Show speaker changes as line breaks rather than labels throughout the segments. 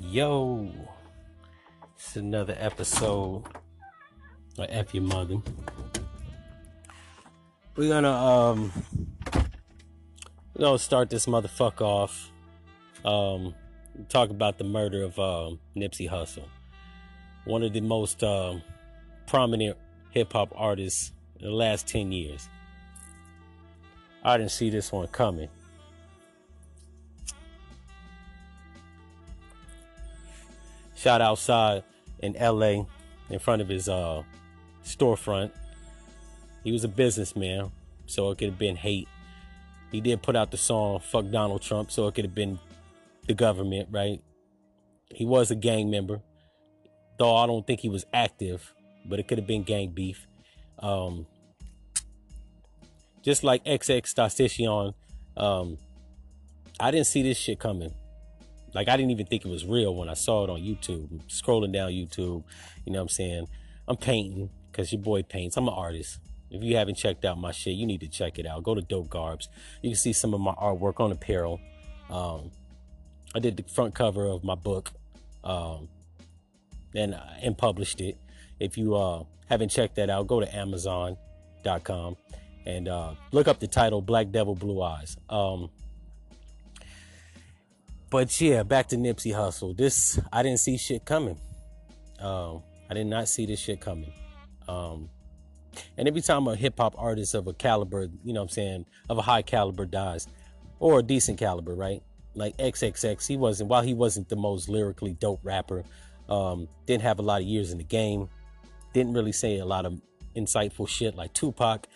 Yo, it's another episode of F Your Mother. We're gonna um we're gonna start this motherfucker off. Um talk about the murder of um Nipsey Hussle. One of the most um prominent hip hop artists in the last ten years. I didn't see this one coming. Shot outside in LA in front of his uh, storefront. He was a businessman, so it could have been hate. He did put out the song Fuck Donald Trump, so it could have been the government, right? He was a gang member, though I don't think he was active, but it could have been gang beef. Um, just like XX Tentacion, um, I didn't see this shit coming. Like I didn't even think it was real when I saw it on YouTube. Scrolling down YouTube, you know what I'm saying? I'm painting because your boy paints. I'm an artist. If you haven't checked out my shit, you need to check it out. Go to Dope Garbs. You can see some of my artwork on apparel. Um, I did the front cover of my book, um, and and published it. If you uh, haven't checked that out, go to Amazon.com and uh, look up the title "Black Devil Blue Eyes." Um, but yeah, back to Nipsey Hussle. This I didn't see shit coming. Um, I did not see this shit coming. Um, and every time a hip hop artist of a caliber, you know what I'm saying, of a high caliber dies, or a decent caliber, right? Like XXX, he wasn't, while he wasn't the most lyrically dope rapper, um, didn't have a lot of years in the game, didn't really say a lot of insightful shit like Tupac.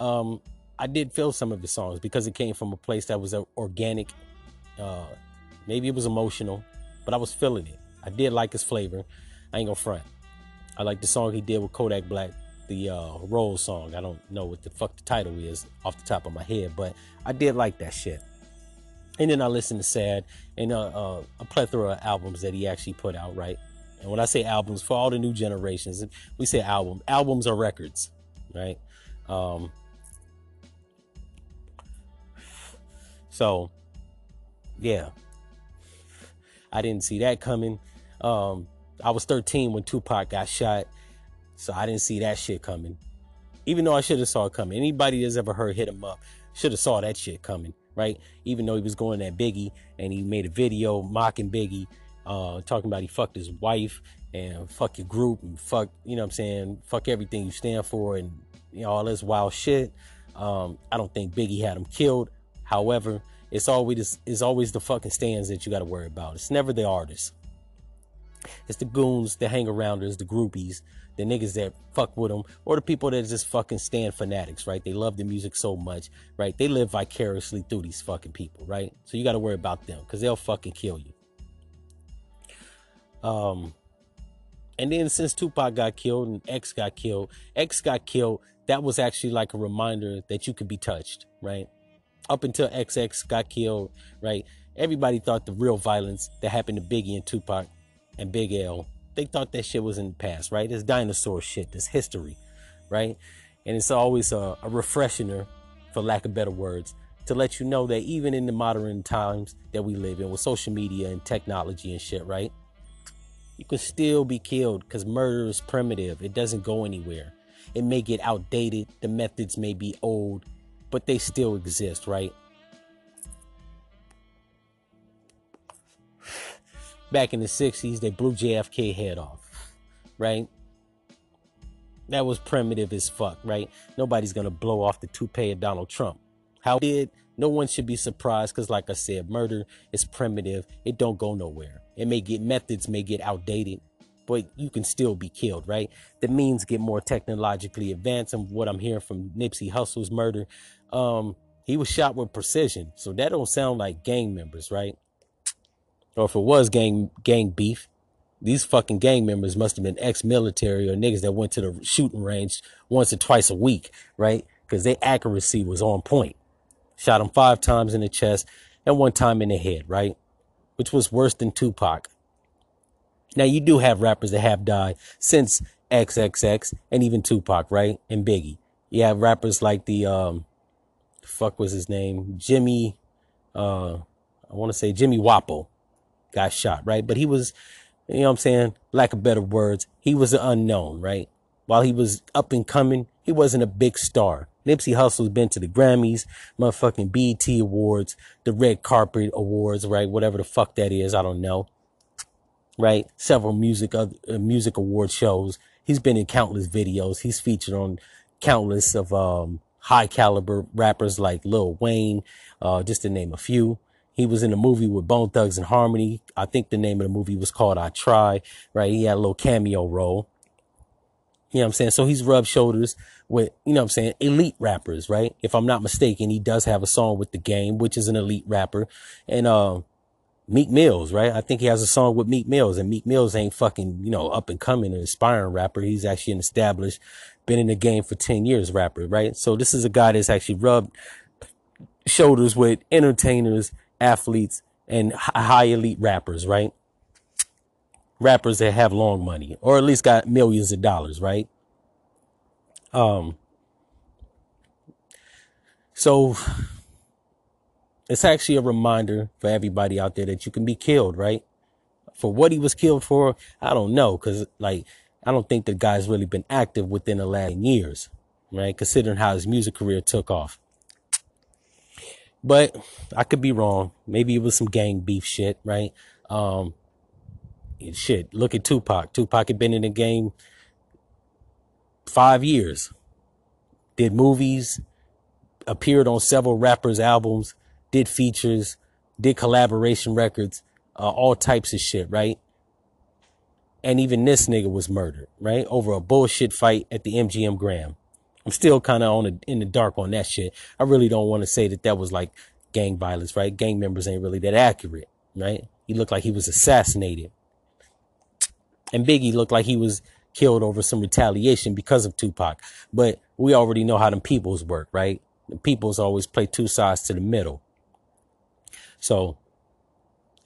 Um, I did feel some of his songs because it came from a place that was organic, uh, Maybe it was emotional, but I was feeling it. I did like his flavor. I ain't gonna front. I like the song he did with Kodak Black, the uh, song. I don't know what the fuck the title is off the top of my head, but I did like that shit. And then I listened to Sad and uh, uh, a plethora of albums that he actually put out, right? And when I say albums, for all the new generations, we say album. Albums are records, right? Um, so, yeah, I didn't see that coming. Um, I was 13 when Tupac got shot, so I didn't see that shit coming. Even though I should have saw it coming. Anybody that's ever heard "Hit 'Em Up" should have saw that shit coming, right? Even though he was going at Biggie and he made a video mocking Biggie, uh, talking about he fucked his wife and fuck your group and fuck, you know what I'm saying, fuck everything you stand for and you know all this wild shit. Um, I don't think Biggie had him killed. However, it's always it's always the fucking stans that you got to worry about. It's never the artists. It's the goons, the hang arounders, the groupies, the niggas that fuck with them, or the people that just fucking stand fanatics, right? They love the music so much, right? They live vicariously through these fucking people, right? So you got to worry about them because they'll fucking kill you. Um, and then since Tupac got killed and X got killed, X got killed. That was actually like a reminder that you could be touched, right? Up until XX got killed, right? Everybody thought the real violence that happened to Biggie and Tupac and Big L, they thought that shit was in the past, right? It's dinosaur shit, this history, right? And it's always a, a refreshener, for lack of better words, to let you know that even in the modern times that we live in with social media and technology and shit, right? You can still be killed because murder is primitive. It doesn't go anywhere. It may get outdated. The methods may be old but they still exist, right? Back in the 60s, they blew JFK head off, right? That was primitive as fuck, right? Nobody's gonna blow off the toupee of Donald Trump. How did? No one should be surprised because, like I said, murder is primitive. It don't go nowhere. It may get methods may get outdated, but you can still be killed, right? The means get more technologically advanced. And what I'm hearing from Nipsey Hussle's murder, um, he was shot with precision. So that don't sound like gang members, right? Or if it was gang gang beef, these fucking gang members must have been ex-military or niggas that went to the shooting range once or twice a week, right? Because their accuracy was on point. Shot him five times in the chest and one time in the head, right? Which was worse than Tupac. Now you do have rappers that have died since XXX and even Tupac, right? And Biggie. You have rappers like the um fuck was his name? Jimmy uh I want to say Jimmy Wopo. got shot, right? But he was, you know what I'm saying? Lack of better words, he was an unknown, right? While he was up and coming, he wasn't a big star. Nipsey Hussle's been to the Grammys, motherfucking BET Awards, the Red Carpet Awards, right? Whatever the fuck that is, I don't know. Right? Several music uh, music award shows. He's been in countless videos. He's featured on countless of um, high caliber rappers like Lil Wayne, uh, just to name a few. He was in a movie with Bone Thugs-n-Harmony. I think the name of the movie was called I Try, right? He had a little cameo role. You know what I'm saying? So he's rubbed shoulders with, you know what I'm saying, elite rappers, right? If I'm not mistaken, he does have a song with the game, which is an elite rapper. And, uh, Meek Mills, right? I think he has a song with Meek Mills and Meek Mills ain't fucking, you know, up and coming and aspiring rapper. He's actually an established, been in the game for 10 years rapper, right? So this is a guy that's actually rubbed shoulders with entertainers, athletes, and high elite rappers, right? rappers that have long money or at least got millions of dollars, right? Um, so it's actually a reminder for everybody out there that you can be killed, right? For what he was killed for, I don't know, cause like, I don't think the guy's really been active within the last years, right? Considering how his music career took off. But I could be wrong. Maybe it was some gang beef shit, right? Um, shit, look at Tupac. Tupac had been in the game five years, did movies, appeared on several rappers' albums, did features, did collaboration records, uh, all types of shit, right? And even this nigga was murdered, right? Over a bullshit fight at the MGM Grand. I'm still kind of on the, in the dark on that shit. I really don't want to say that that was like gang violence, right? Gang members ain't really that accurate, right? He looked like he was assassinated and Biggie looked like he was killed over some retaliation because of Tupac. But we already know how them peoples work, right? The peoples always play two sides to the middle. So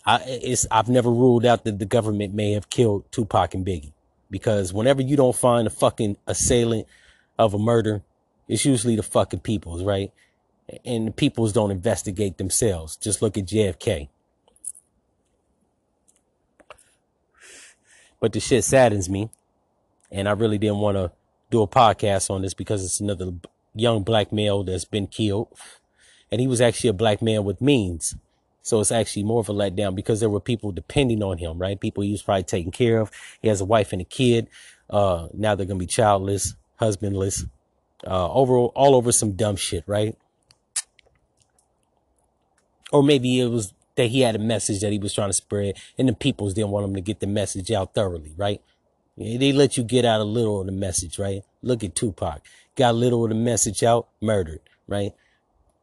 I it's I've never ruled out that the government may have killed Tupac and Biggie. Because whenever you don't find a fucking assailant of a murder, it's usually the fucking peoples, right? And the peoples don't investigate themselves. Just look at JFK. But the shit saddens me. And I really didn't want to do a podcast on this because it's another young black male that's been killed. And he was actually a black man with means. So it's actually more of a letdown because there were people depending on him, right? People he was probably taking care of. He has a wife and a kid. Uh, now they're going to be childless, husbandless, uh, over, all over some dumb shit, right? Or maybe it was that he had a message that he was trying to spread and the peoples didn't want him to get the message out thoroughly, right? They let you get out a little of the message, right? Look at Tupac. Got little of the message out, murdered, right?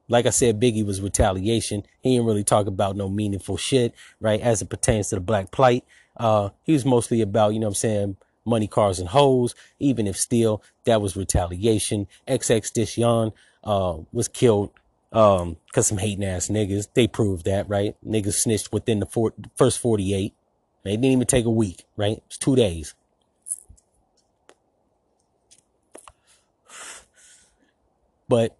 Like I said, Biggie was retaliation. He didn't really talk about no meaningful shit, right? As it pertains to the black plight. Uh, he was mostly about, you know what I'm saying, money, cars, and hoes. Even if still, that was retaliation. XXXTentacion, uh, was killed um, cause some hating ass niggas, they proved that, right? Niggas snitched within the four, first 48. They didn't even take a week, right? It's two days. But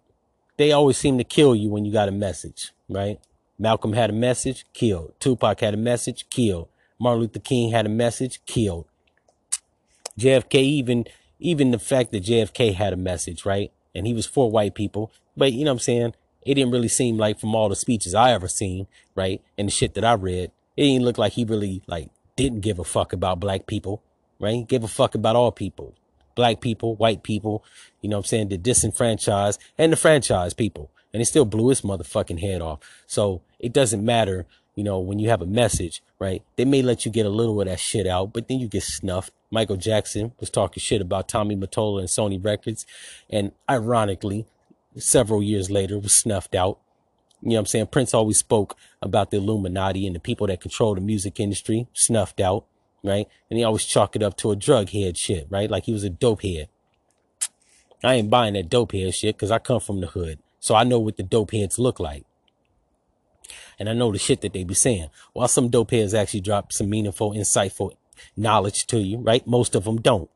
they always seem to kill you when you got a message, right? Malcolm had a message, killed. Tupac had a message, killed. Martin Luther King had a message, killed. JFK even even the fact that JFK had a message, right? And he was for white people, but you know what I'm saying? it didn't really seem like from all the speeches I ever seen, right? And the shit that I read, it didn't look like he really like didn't give a fuck about black people, right? Give a fuck about all people. Black people, white people, you know what I'm saying? The disenfranchised and the franchise people. And he still blew his motherfucking head off. So it doesn't matter, you know, when you have a message, right? They may let you get a little of that shit out, but then you get snuffed. Michael Jackson was talking shit about Tommy Mottola and Sony Records. And ironically, several years later was snuffed out. You know what I'm saying? Prince always spoke about the Illuminati and the people that control the music industry, snuffed out, right? And he always chalk it up to a drug head shit, right? Like he was a dope head. I ain't buying that dope head shit because I come from the hood. So I know what the dope heads look like. And I know the shit that they be saying. While some dope heads actually drop some meaningful, insightful knowledge to you, right? Most of them don't.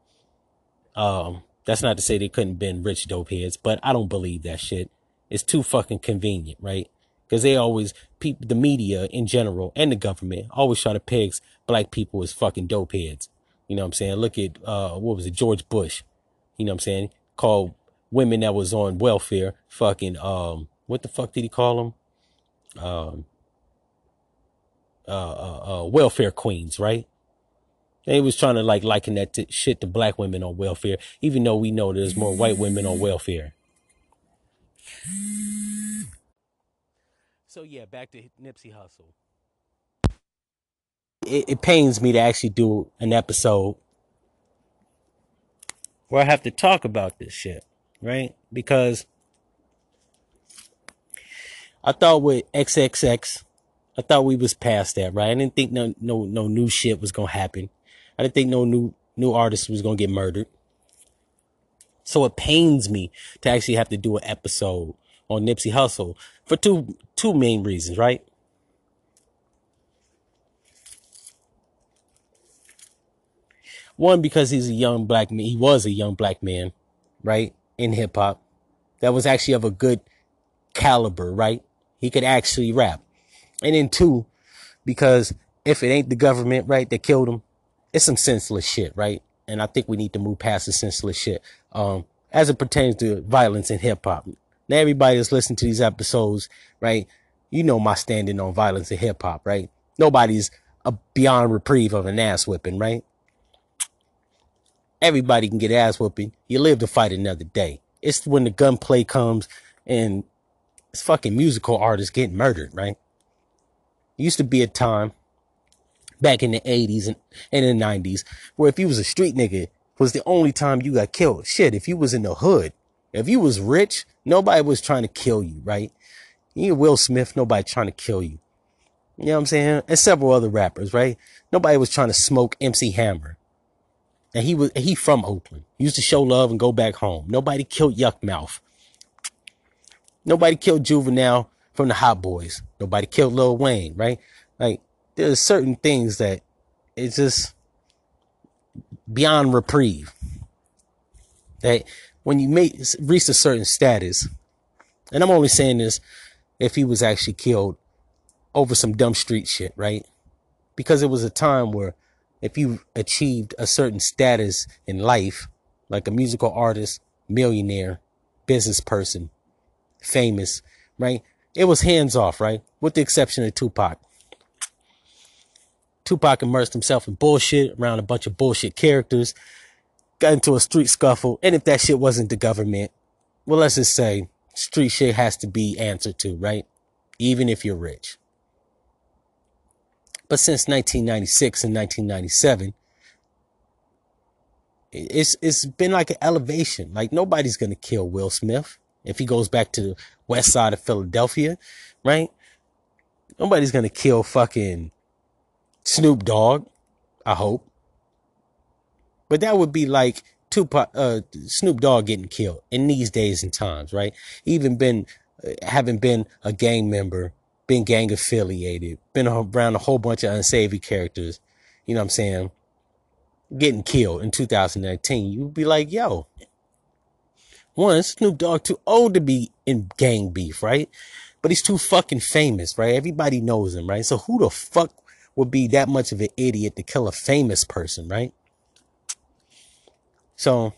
Um, that's not to say they couldn't been rich dope heads, but I don't believe that shit. It's too fucking convenient, right? Because they always people the media in general and the government always try to peg black people as fucking dope heads. You know what I'm saying? Look at uh what was it, George Bush. You know what I'm saying? Called women that was on welfare fucking um what the fuck did he call them? Um uh, uh, uh welfare queens, right? They was trying to like liken that to shit to black women on welfare, even though we know there's more white women on welfare. So yeah, back to Nipsey Hussle. It, it pains me to actually do an episode where I have to talk about this shit, right? Because I thought with XXX, I thought we was past that, right? I didn't think no no no new shit was gonna happen. I didn't think no new new artist was gonna get murdered. So it pains me to actually have to do an episode on Nipsey Hussle for two two main reasons, right? One, because he's a young black man. He was a young black man, right? In hip hop. That was actually of a good caliber, right? He could actually rap. And then two, because if it ain't the government, right, that killed him, it's some senseless shit, right? And I think we need to move past the senseless shit. Um, as it pertains to violence in hip hop. Now everybody that's listening to these episodes, right? You know my standing on violence in hip hop, right? Nobody's a beyond reprieve of an ass whipping, right? Everybody can get ass whooping. You live to fight another day. It's when the gunplay comes and it's fucking musical artists getting murdered, right? Used to be a time back in the 80s and, and the 90s where if you was a street nigga was the only time you got killed. Shit, if you was in the hood, if you was rich, nobody was trying to kill you, right? You Will Smith, nobody trying to kill you. You know what I'm saying? And several other rappers, right? Nobody was trying to smoke MC Hammer. And he was he from Oakland. He used to show love and go back home. Nobody killed Yukmouth. Nobody killed Juvenile from the Hot Boys. Nobody killed Lil Wayne, right? Like there's certain things that it's just beyond reprieve. That when you make reach a certain status, and I'm only saying this if he was actually killed over some dumb street shit, right? Because it was a time where if you achieved a certain status in life, like a musical artist, millionaire, business person, famous, right? It was hands off, right? With the exception of Tupac. Tupac immersed himself in bullshit around a bunch of bullshit characters, got into a street scuffle, and if that shit wasn't the government, well, let's just say street shit has to be answered to, right? Even if you're rich. But since 1996 and 1997, it's it's been like an elevation. Like nobody's gonna kill Will Smith if he goes back to the west side of Philadelphia, right? Nobody's gonna kill fucking Snoop Dogg, I hope. But that would be like Tupac, uh, Snoop Dogg getting killed in these days and times, right? Even been, uh, having been a gang member, been gang affiliated, been around a whole bunch of unsavory characters, you know what I'm saying? Getting killed in 2019, you'd be like, yo, one, Snoop Dogg too old to be in gang beef, right? But he's too fucking famous, right? Everybody knows him, right? So who the fuck would be that much of an idiot to kill a famous person, right? So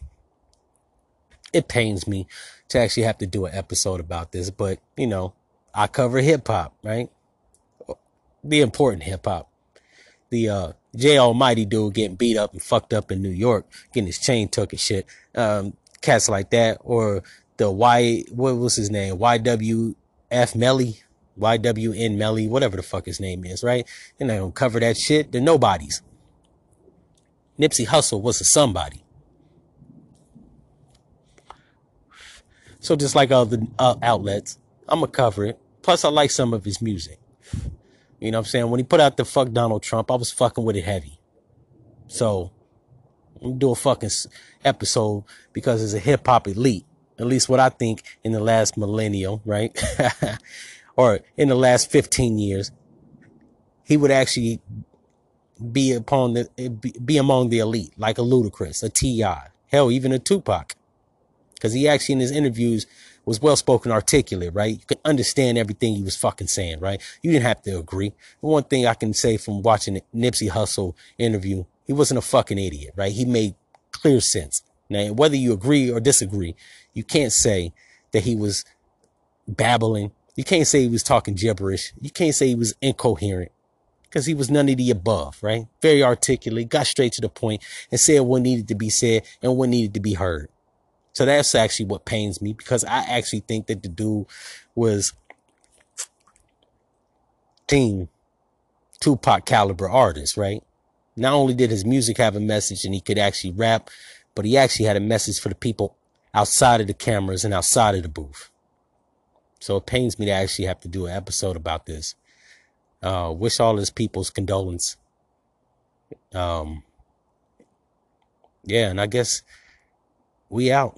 it pains me to actually have to do an episode about this, but you know, I cover hip hop, right? The important hip hop. The uh J Almighty dude getting beat up and fucked up in New York, getting his chain took and shit. Um, cats like that, or the Y, what was his name? YWF Melly, YWN Melly, whatever the fuck his name is, right? And they don't cover that shit. They're nobodies. Nipsey Hussle was a somebody. So just like other uh, outlets, I'm gonna cover it. Plus, I like some of his music. You know what I'm saying? When he put out the fuck Donald Trump, I was fucking with it heavy. So, I'm do a fucking episode because it's a hip hop elite. At least what I think in the last millennium, right? or in the last 15 years, he would actually be upon the, be among the elite, like a Ludacris, a T.I., hell, even a Tupac. Cause he actually in his interviews was well spoken, articulate, right? You could understand everything he was fucking saying, right? You didn't have to agree. One thing I can say from watching the Nipsey Hussle interview, he wasn't a fucking idiot, right? He made clear sense. Now, whether you agree or disagree, you can't say that he was babbling. You can't say he was talking gibberish. You can't say he was incoherent because he was none of the above, right? Very articulate, got straight to the point and said what needed to be said and what needed to be heard. So that's actually what pains me because I actually think that the dude was team Tupac caliber artist, right? Not only did his music have a message and he could actually rap, but he actually had a message for the people outside of the cameras and outside of the booth. So it pains me to actually have to do an episode about this. Uh, wish all his people's condolence. Um, yeah, and I guess we out.